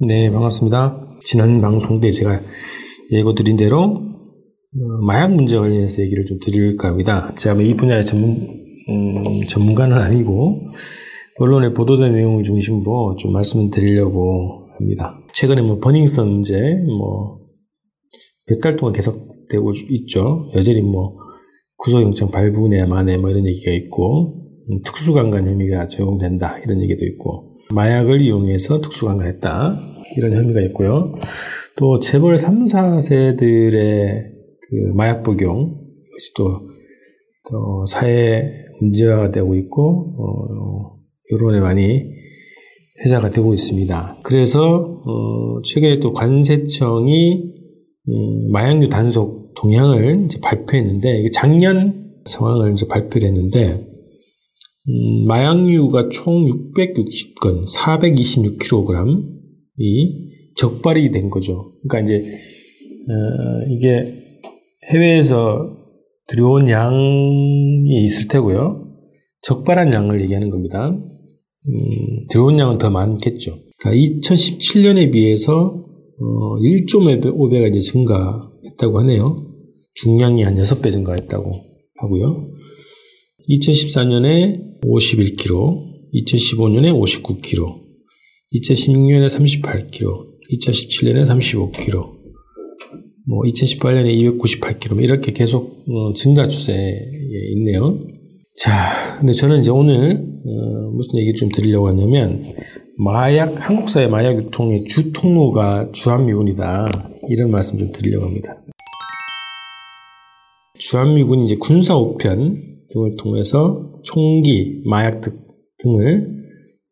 네, 반갑습니다. 지난 방송 때 제가 예고 드린 대로 어, 마약 문제 관련해서 얘기를 좀 드릴까 합니다. 제가 뭐 이 분야의 전문, 음, 전문가는 아니고 언론에 보도된 내용을 중심으로 좀 말씀을 드리려고 합니다. 최근에 뭐 버닝썬 문제 뭐 몇 달 동안 계속되고 있죠. 여전히 뭐 구속영장 발부내 만에 뭐 이런 얘기가 있고 음, 특수강간 혐의가 적용된다 이런 얘기도 있고 마약을 이용해서 특수강간 했다. 이런 혐의가 있고요. 또 재벌 3, 4세들의 그 마약 복용 이것이 또, 또 사회 문제가 되고 있고 어, 여론에 많이 회자가 되고 있습니다. 그래서 어, 최근에 또 관세청이 음, 마약류 단속 동향을 발표했는데 작년 상황을 발표를 했는데 음, 마약류가 총 660건, 426kg이 적발이 된 거죠. 그러니까 이제 어, 이게 해외에서 들여온 양이 있을 테고요. 적발한 양을 얘기하는 겁니다. 음, 들어온 양은 더 많겠죠. 그러니까 2017년에 비해서 어, 1.5배가 이제 증가했다고 하네요. 중량이 한 6배 증가했다고 하고요. 2014년에 51kg, 2015년에 59kg, 2016년에 38kg, 2017년에 35kg, 뭐 2018년에 298kg 이렇게 계속 어, 증가 추세에 있네요. 자, 근데 저는 이제 오늘 어, 무슨 얘기를 좀 드리려고 하냐면 마약 한국 사회 마약 유통의 주 통로가 주한미군이다 이런 말씀 좀 드리려고 합니다. 주한미군이 이제 군사 우편 등을 통해서 총기, 마약 등을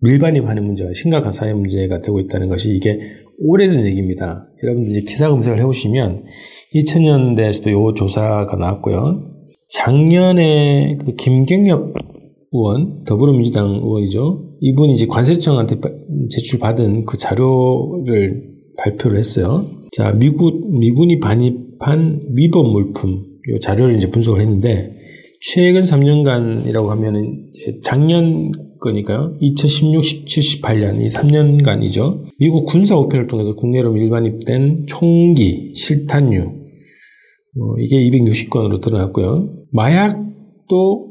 밀반입하는 문제가 심각한 사회 문제가 되고 있다는 것이 이게 오래된 얘기입니다. 여러분들 이제 기사 검색을 해보시면 2000년대에서도 요 조사가 나왔고요. 작년에 그 김경엽 의원, 더불어민주당 의원이죠. 이분이 이제 관세청한테 제출받은 그 자료를 발표를 했어요. 자, 미국, 미군이 반입한 위법 물품, 요 자료를 이제 분석을 했는데, 최근 3년간이라고 하면은 작년 거니까요. 2016, 17, 18년 이 3년간이죠. 미국 군사 우편을 통해서 국내로 밀반입된 총기, 실탄류 어, 이게 260건으로 드러났고요. 마약도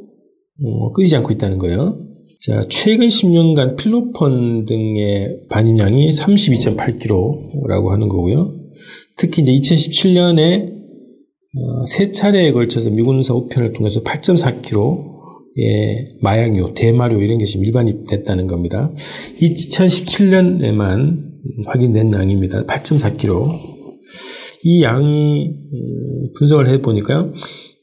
어, 끊이지 않고 있다는 거예요. 자, 최근 10년간 필로폰 등의 반입량이 32.8kg라고 하는 거고요. 특히 이제 2017년에 어, 세 차례에 걸쳐서 미군사 우편을 통해서 8.4kg 의 마약류, 대마류 이런 것이 밀반입됐다는 겁니다. 2017년에만 확인된 양입니다. 8.4kg. 이 양이 어, 분석을 해보니까요.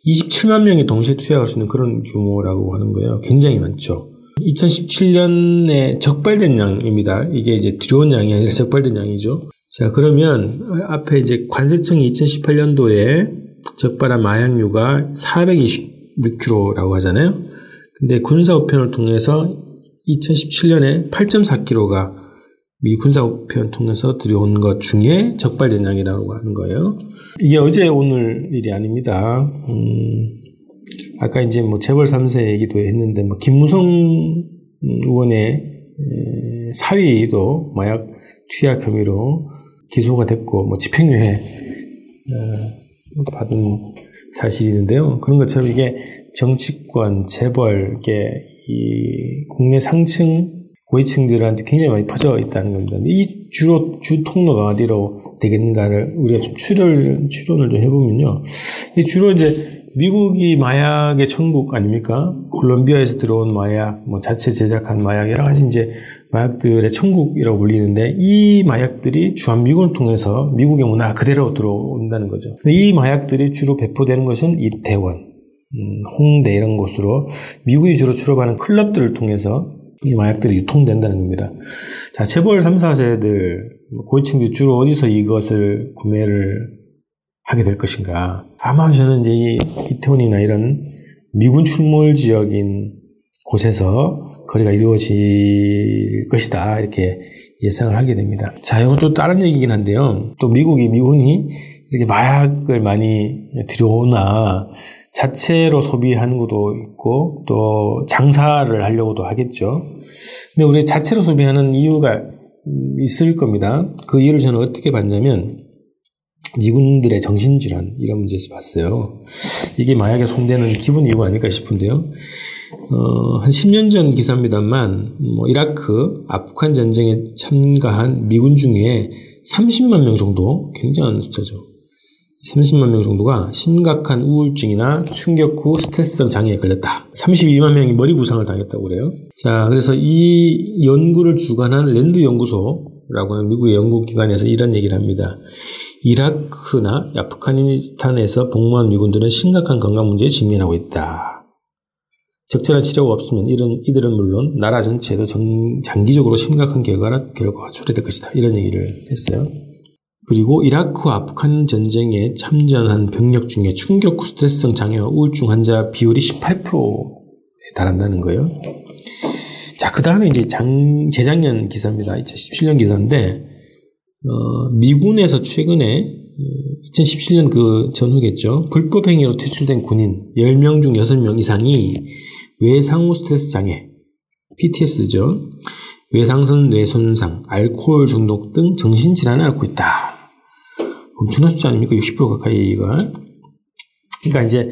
27만 명이 동시에 투약할 수 있는 그런 규모라고 하는 거예요. 굉장히 많죠. 2017년에 적발된 양입니다. 이게 이제 들여온 양이 아니라 적발된 양이죠. 자, 그러면 앞에 이제 관세청이 2018년도에 적발한 마약류가 426kg라고 하잖아요. 근데 군사 우편을 통해서 2017년에 8.4kg가 미 군사 우편 통해서 들여온 것 중에 적발된 양이라고 하는 거예요. 이게 어제 오늘 일이 아닙니다. 음, 아까 이제 뭐 재벌 3세 얘기도 했는데 뭐 김무성 의원의 사위도 마약 투약 혐의로 기소가 됐고 뭐 집행유예 어, 받은 사실이 있는데요. 그런 것처럼 이게 정치권, 재벌, 이게 이 국내 상층, 고위층들한테 굉장히 많이 퍼져 있다는 겁니다. 이 주로 주 통로가 어디로 되겠는가를 우리가 좀 추론 추론을 좀 해보면요. 이 주로 이제 미국이 마약의 천국 아닙니까? 콜롬비아에서 들어온 마약, 뭐 자체 제작한 마약 여러 가지 이제 마약들의 천국이라고 불리는데 이 마약들이 주한미군을 통해서 미국의 문화 그대로 들어온다는 거죠. 이 마약들이 주로 배포되는 것은 이태원, 음, 홍대 이런 곳으로 미국이 주로 출업하는 클럽들을 통해서 이 마약들이 유통된다는 겁니다. 자, 재벌 3, 4세들, 뭐 고위층들 주로 어디서 이것을 구매를 하게 될 것인가. 아마 저는 이제 이 이태원이나 이런 미군 출몰 지역인 곳에서 거래가 이루어질 것이다. 이렇게 예상을 하게 됩니다. 자, 이건 또 다른 얘기긴 한데요. 또 미국이, 미군이 이렇게 마약을 많이 들여오나 자체로 소비하는 것도 있고 또 장사를 하려고도 하겠죠. 근데 우리 자체로 소비하는 이유가 음, 있을 겁니다. 그 이유를 저는 어떻게 봤냐면 미군들의 정신질환 이런 문제에서 봤어요. 이게 마약에 손대는 기본 이유가 아닐까 싶은데요. 어, 한 10년 전 기사입니다만 뭐 이라크, 아프간 전쟁에 참가한 미군 중에 30만 명 정도 굉장한 숫자죠. 30만 명 정도가 심각한 우울증이나 충격 후 스트레스성 장애에 걸렸다. 32만 명이 머리 부상을 당했다고 그래요. 자, 그래서 이 연구를 주관한 랜드 연구소라고 하는 미국의 연구 기관에서 이런 얘기를 합니다. 이라크나 아프가니스탄에서 복무한 미군들은 심각한 건강 문제에 직면하고 있다. 적절한 치료가 없으면 이런, 이들은 물론 나라 전체에도 정, 장기적으로 심각한 결과가, 결과가 초래될 것이다. 이런 얘기를 했어요. 그리고 이라크 아프간 전쟁에 참전한 병력 중에 충격 후 스트레스성 장애와 우울증 환자 비율이 18%에 달한다는 거예요. 자, 그 다음에 이제 장, 재작년 기사입니다. 2017년 기사인데, 어, 미군에서 최근에 2017년 어, 그 전후겠죠. 불법 행위로 퇴출된 군인 10명 중 6명 이상이 외상후 스트레스 장애, PTS죠. 외상선 뇌손상, 알코올 중독 등 정신질환을 앓고 있다. 엄청난 숫자 아닙니까? 60% 가까이가. 그러니까 이제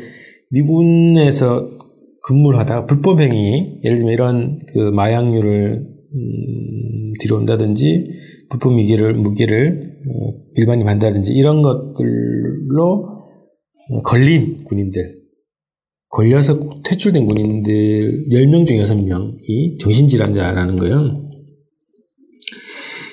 미군에서 근무를 하다가 불법행위, 예를 들면 이런 그 마약류를 음, 들여온다든지 불법 무기를, 무기를 어, 일반이 반다든지 이런 것들로 걸린 군인들, 걸려서 퇴출된 군인들 10명 중 6명이 정신질환자라는 거예요.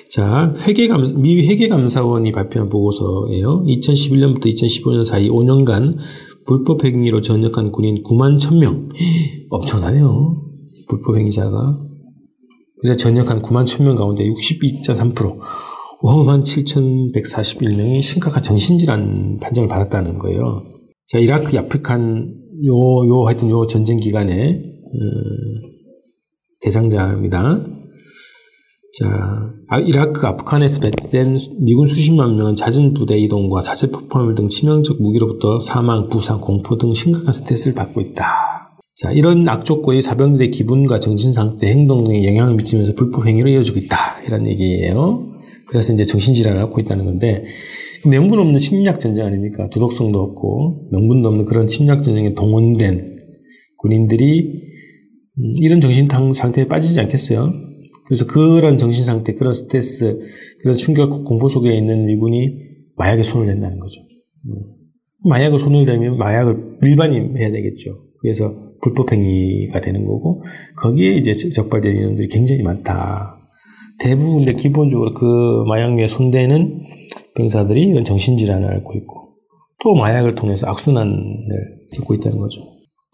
자, 회계감, 미 회계감사원이 발표한 보고서예요. 2011년부터 2015년 사이 5년간 불법 행위로 전역한 군인 9만 1000명. 엄청나네요. 불법 행위자가. 그래서 전역 한 9만 1000명 가운데 62.3%. 5만 7,141명이 심각한 정신질환 판정을 받았다는 거예요. 자, 이라크 아프간 요, 요, 하여튼 요 전쟁 기간에, 어, 대상자입니다. 자, 아, 이라크, 아프간에서 배치된 미군 수십만 명은 잦은 부대 이동과 사슬 폭발 등 치명적 무기로부터 사망, 부상, 공포 등 심각한 스트레스를 받고 있다. 자, 이런 악조건이 사병들의 기분과 정신 상태, 행동 등에 영향을 미치면서 불법 행위로 이어지고 있다. 이런 얘기예요. 그래서 이제 정신질환을 앓고 있다는 건데, 명분 없는 침략 전쟁 아닙니까? 도덕성도 없고, 명분도 없는 그런 침략 전쟁에 동원된 군인들이 음, 이런 정신 상태에 빠지지 않겠어요? 그래서 그런 정신 상태, 그런 스트레스, 그런 충격, 공포 속에 있는 미군이 마약에 손을 댄다는 거죠. 음. 마약을 손을 대면 마약을 일반이 해야 되겠죠. 그래서 불법행위가 되는 거고, 거기에 이제 적발되는 인원들이 굉장히 많다. 대부분, 근데 기본적으로 그 마약류에 손대는 병사들이 이런 정신질환을 앓고 있고, 또 마약을 통해서 악순환을 겪고 있다는 거죠.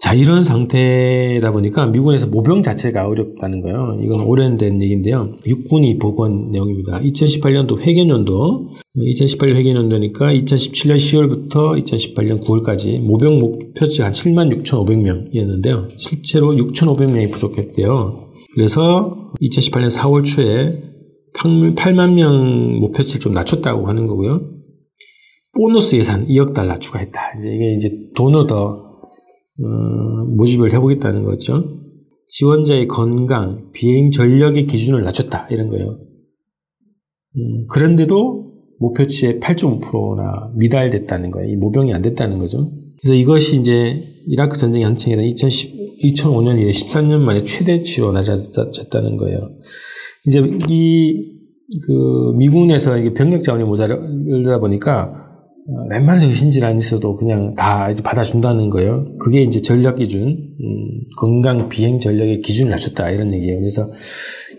자, 이런 상태다 보니까 미군에서 모병 자체가 어렵다는 거예요. 이건 오랜된 얘기인데요. 육군이 보고한 내용입니다. 2018년도 회계년도, 2018년 회계년도니까 2017년 10월부터 2018년 9월까지 모병 목표치 한 7만 6,500명이었는데요. 실제로 6,500명이 부족했대요. 그래서 2018년 4월 초에 8만 명 목표치를 좀 낮췄다고 하는 거고요. 보너스 예산 2억 달러 추가했다. 이제 이게 이제 돈으로 더 어, 모집을 해보겠다는 거죠. 지원자의 건강, 비행 전력의 기준을 낮췄다 이런 거예요. 음, 그런데도 목표치의 8.5%나 미달됐다는 거예요. 이 모병이 안 됐다는 거죠. 그래서 이것이 이제 이라크 전쟁이 한창이던 2010, 2005년 이래 13년 만에 최대치로 낮아졌다는 거예요. 이제 이 그 미군에서 병력 자원이 모자르다 보니까 어, 웬만한 정신질환 있어도 그냥 다 이제 받아준다는 거예요. 그게 이제 전략 기준, 음, 건강 비행 전략의 기준을 낮췄다 이런 얘기예요. 그래서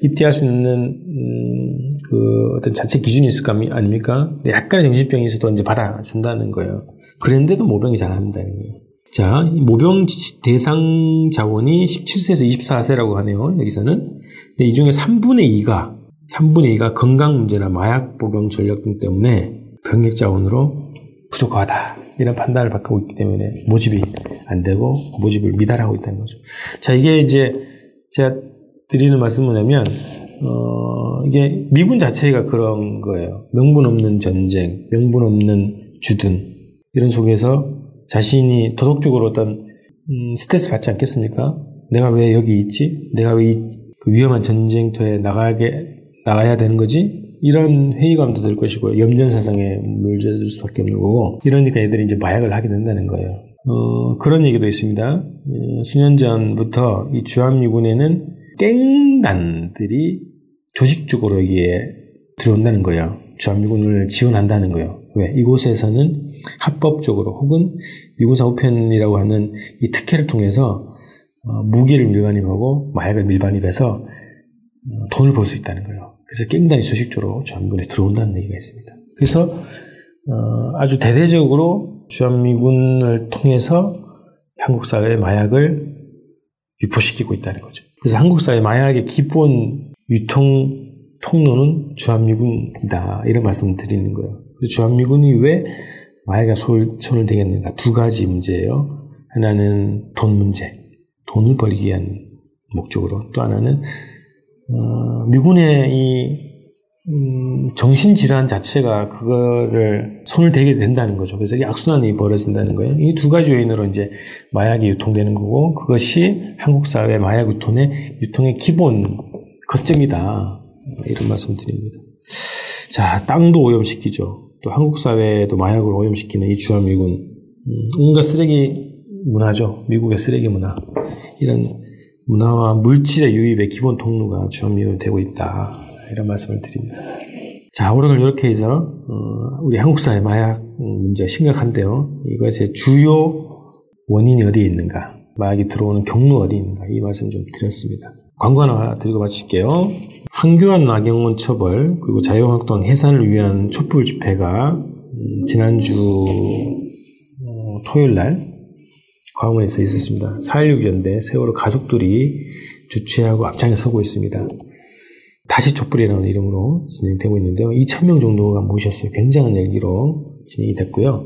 입대할 수 있는 음, 그 어떤 자체 기준이 있을 거 아닙니까? 약간의 정신병이 있어도 이제 받아준다는 거예요. 그런데도 모병이 잘 한다는 거예요. 자, 모병 대상 자원이 17세에서 24세라고 하네요. 여기서는. 근데 이 중에 3분의 2가 3분의 2가 건강 문제나 마약 복용 전력 등 때문에 병력 자원으로 부족하다. 이런 판단을 받고 있기 때문에 모집이 안 되고 모집을 미달하고 있다는 거죠. 자, 이게 이제 제가 드리는 말씀은 뭐냐면, 어, 이게 미군 자체가 그런 거예요. 명분 없는 전쟁, 명분 없는 주둔, 이런 속에서 자신이 도덕적으로 어떤, 음, 스트레스 받지 않겠습니까? 내가 왜 여기 있지? 내가 왜이 그 위험한 전쟁터에 나가게, 나가야 되는 거지? 이런 회의감도 들 것이고 염전 사상에 물들을 수밖에 없는 거고 이러니까 애들이 이제 마약을 하게 된다는 거예요. 어, 그런 얘기도 있습니다. 어, 수년 전부터 이 주한미군에는 땡단들이 조직적으로 여기에 들어온다는 거예요. 주한미군을 지원한다는 거예요. 왜? 이곳에서는 합법적으로 혹은 미군사 우편이라고 하는 이 특혜를 통해서 어, 무기를 밀반입하고 마약을 밀반입해서 어, 돈을 벌 수 있다는 거예요. 그래서 깽단이 조직적으로 주한미군에 들어온다는 얘기가 있습니다. 그래서 어, 아주 대대적으로 주한미군을 통해서 한국 사회의 마약을 유포시키고 있다는 거죠. 그래서 한국 사회 마약의 기본 유통 통로는 주한미군이다 이런 말씀을 드리는 거예요. 그래서 주한미군이 왜 마약에 손을 대겠는가 두 가지 문제예요. 하나는 돈 문제, 돈을 벌기 위한 목적으로 또 하나는 어, 미군의 이 음, 정신질환 자체가 그거를 손을 대게 된다는 거죠. 그래서 이 악순환이 벌어진다는 거예요. 이 두 가지 요인으로 이제 마약이 유통되는 거고 그것이 한국 사회 마약 유통의 유통의 기본 거점이다. 이런 말씀 드립니다. 자, 땅도 오염시키죠. 또 한국 사회에도 마약을 오염시키는 이 주한미군 음, 온갖 쓰레기 문화죠. 미국의 쓰레기 문화. 이런 문화와 물질의 유입의 기본 통로가 주한미군이 되고 있다. 이런 말씀을 드립니다. 자, 오늘 이렇게 해서 어, 우리 한국 사회 마약 문제 심각한데요. 이것의 주요 원인이 어디에 있는가? 마약이 들어오는 경로 어디 있는가? 이 말씀 좀 드렸습니다. 광고 하나 드리고 마칠게요. 한교안 나경원 처벌 그리고 자유한국당 해산을 위한 촛불 집회가 음, 지난주 어, 토요일 날 광화문에서 있었습니다. 4.16 연대 세월호 가족들이 주최하고 앞장에 서고 있습니다. 다시 촛불이라는 이름으로 진행되고 있는데요. 2,000명 정도가 모셨어요. 굉장한 열기로 진행이 됐고요.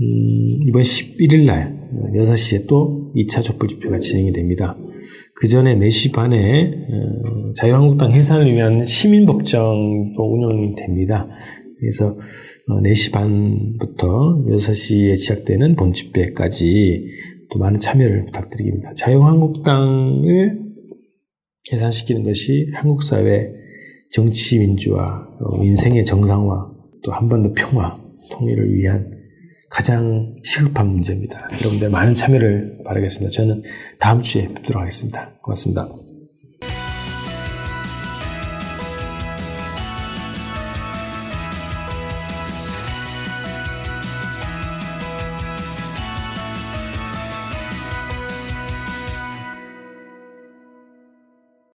음, 이번 11일 날 6시에 또 2차 촛불 집회가 진행이 됩니다. 그 전에 4시 반에 어, 자유한국당 해산을 위한 시민법정도 운영이 됩니다. 그래서 4시 어, 반부터 6시에 시작되는 본집회까지 또 많은 참여를 부탁드립니다. 자유한국당을 계산시키는 것이 한국 사회 정치 민주화, 어, 인생의 정상화, 또한번더 평화, 통일을 위한 가장 시급한 문제입니다. 여러분들 많은 참여를 바라겠습니다. 저는 다음 주에 뵙도록 하겠습니다. 고맙습니다.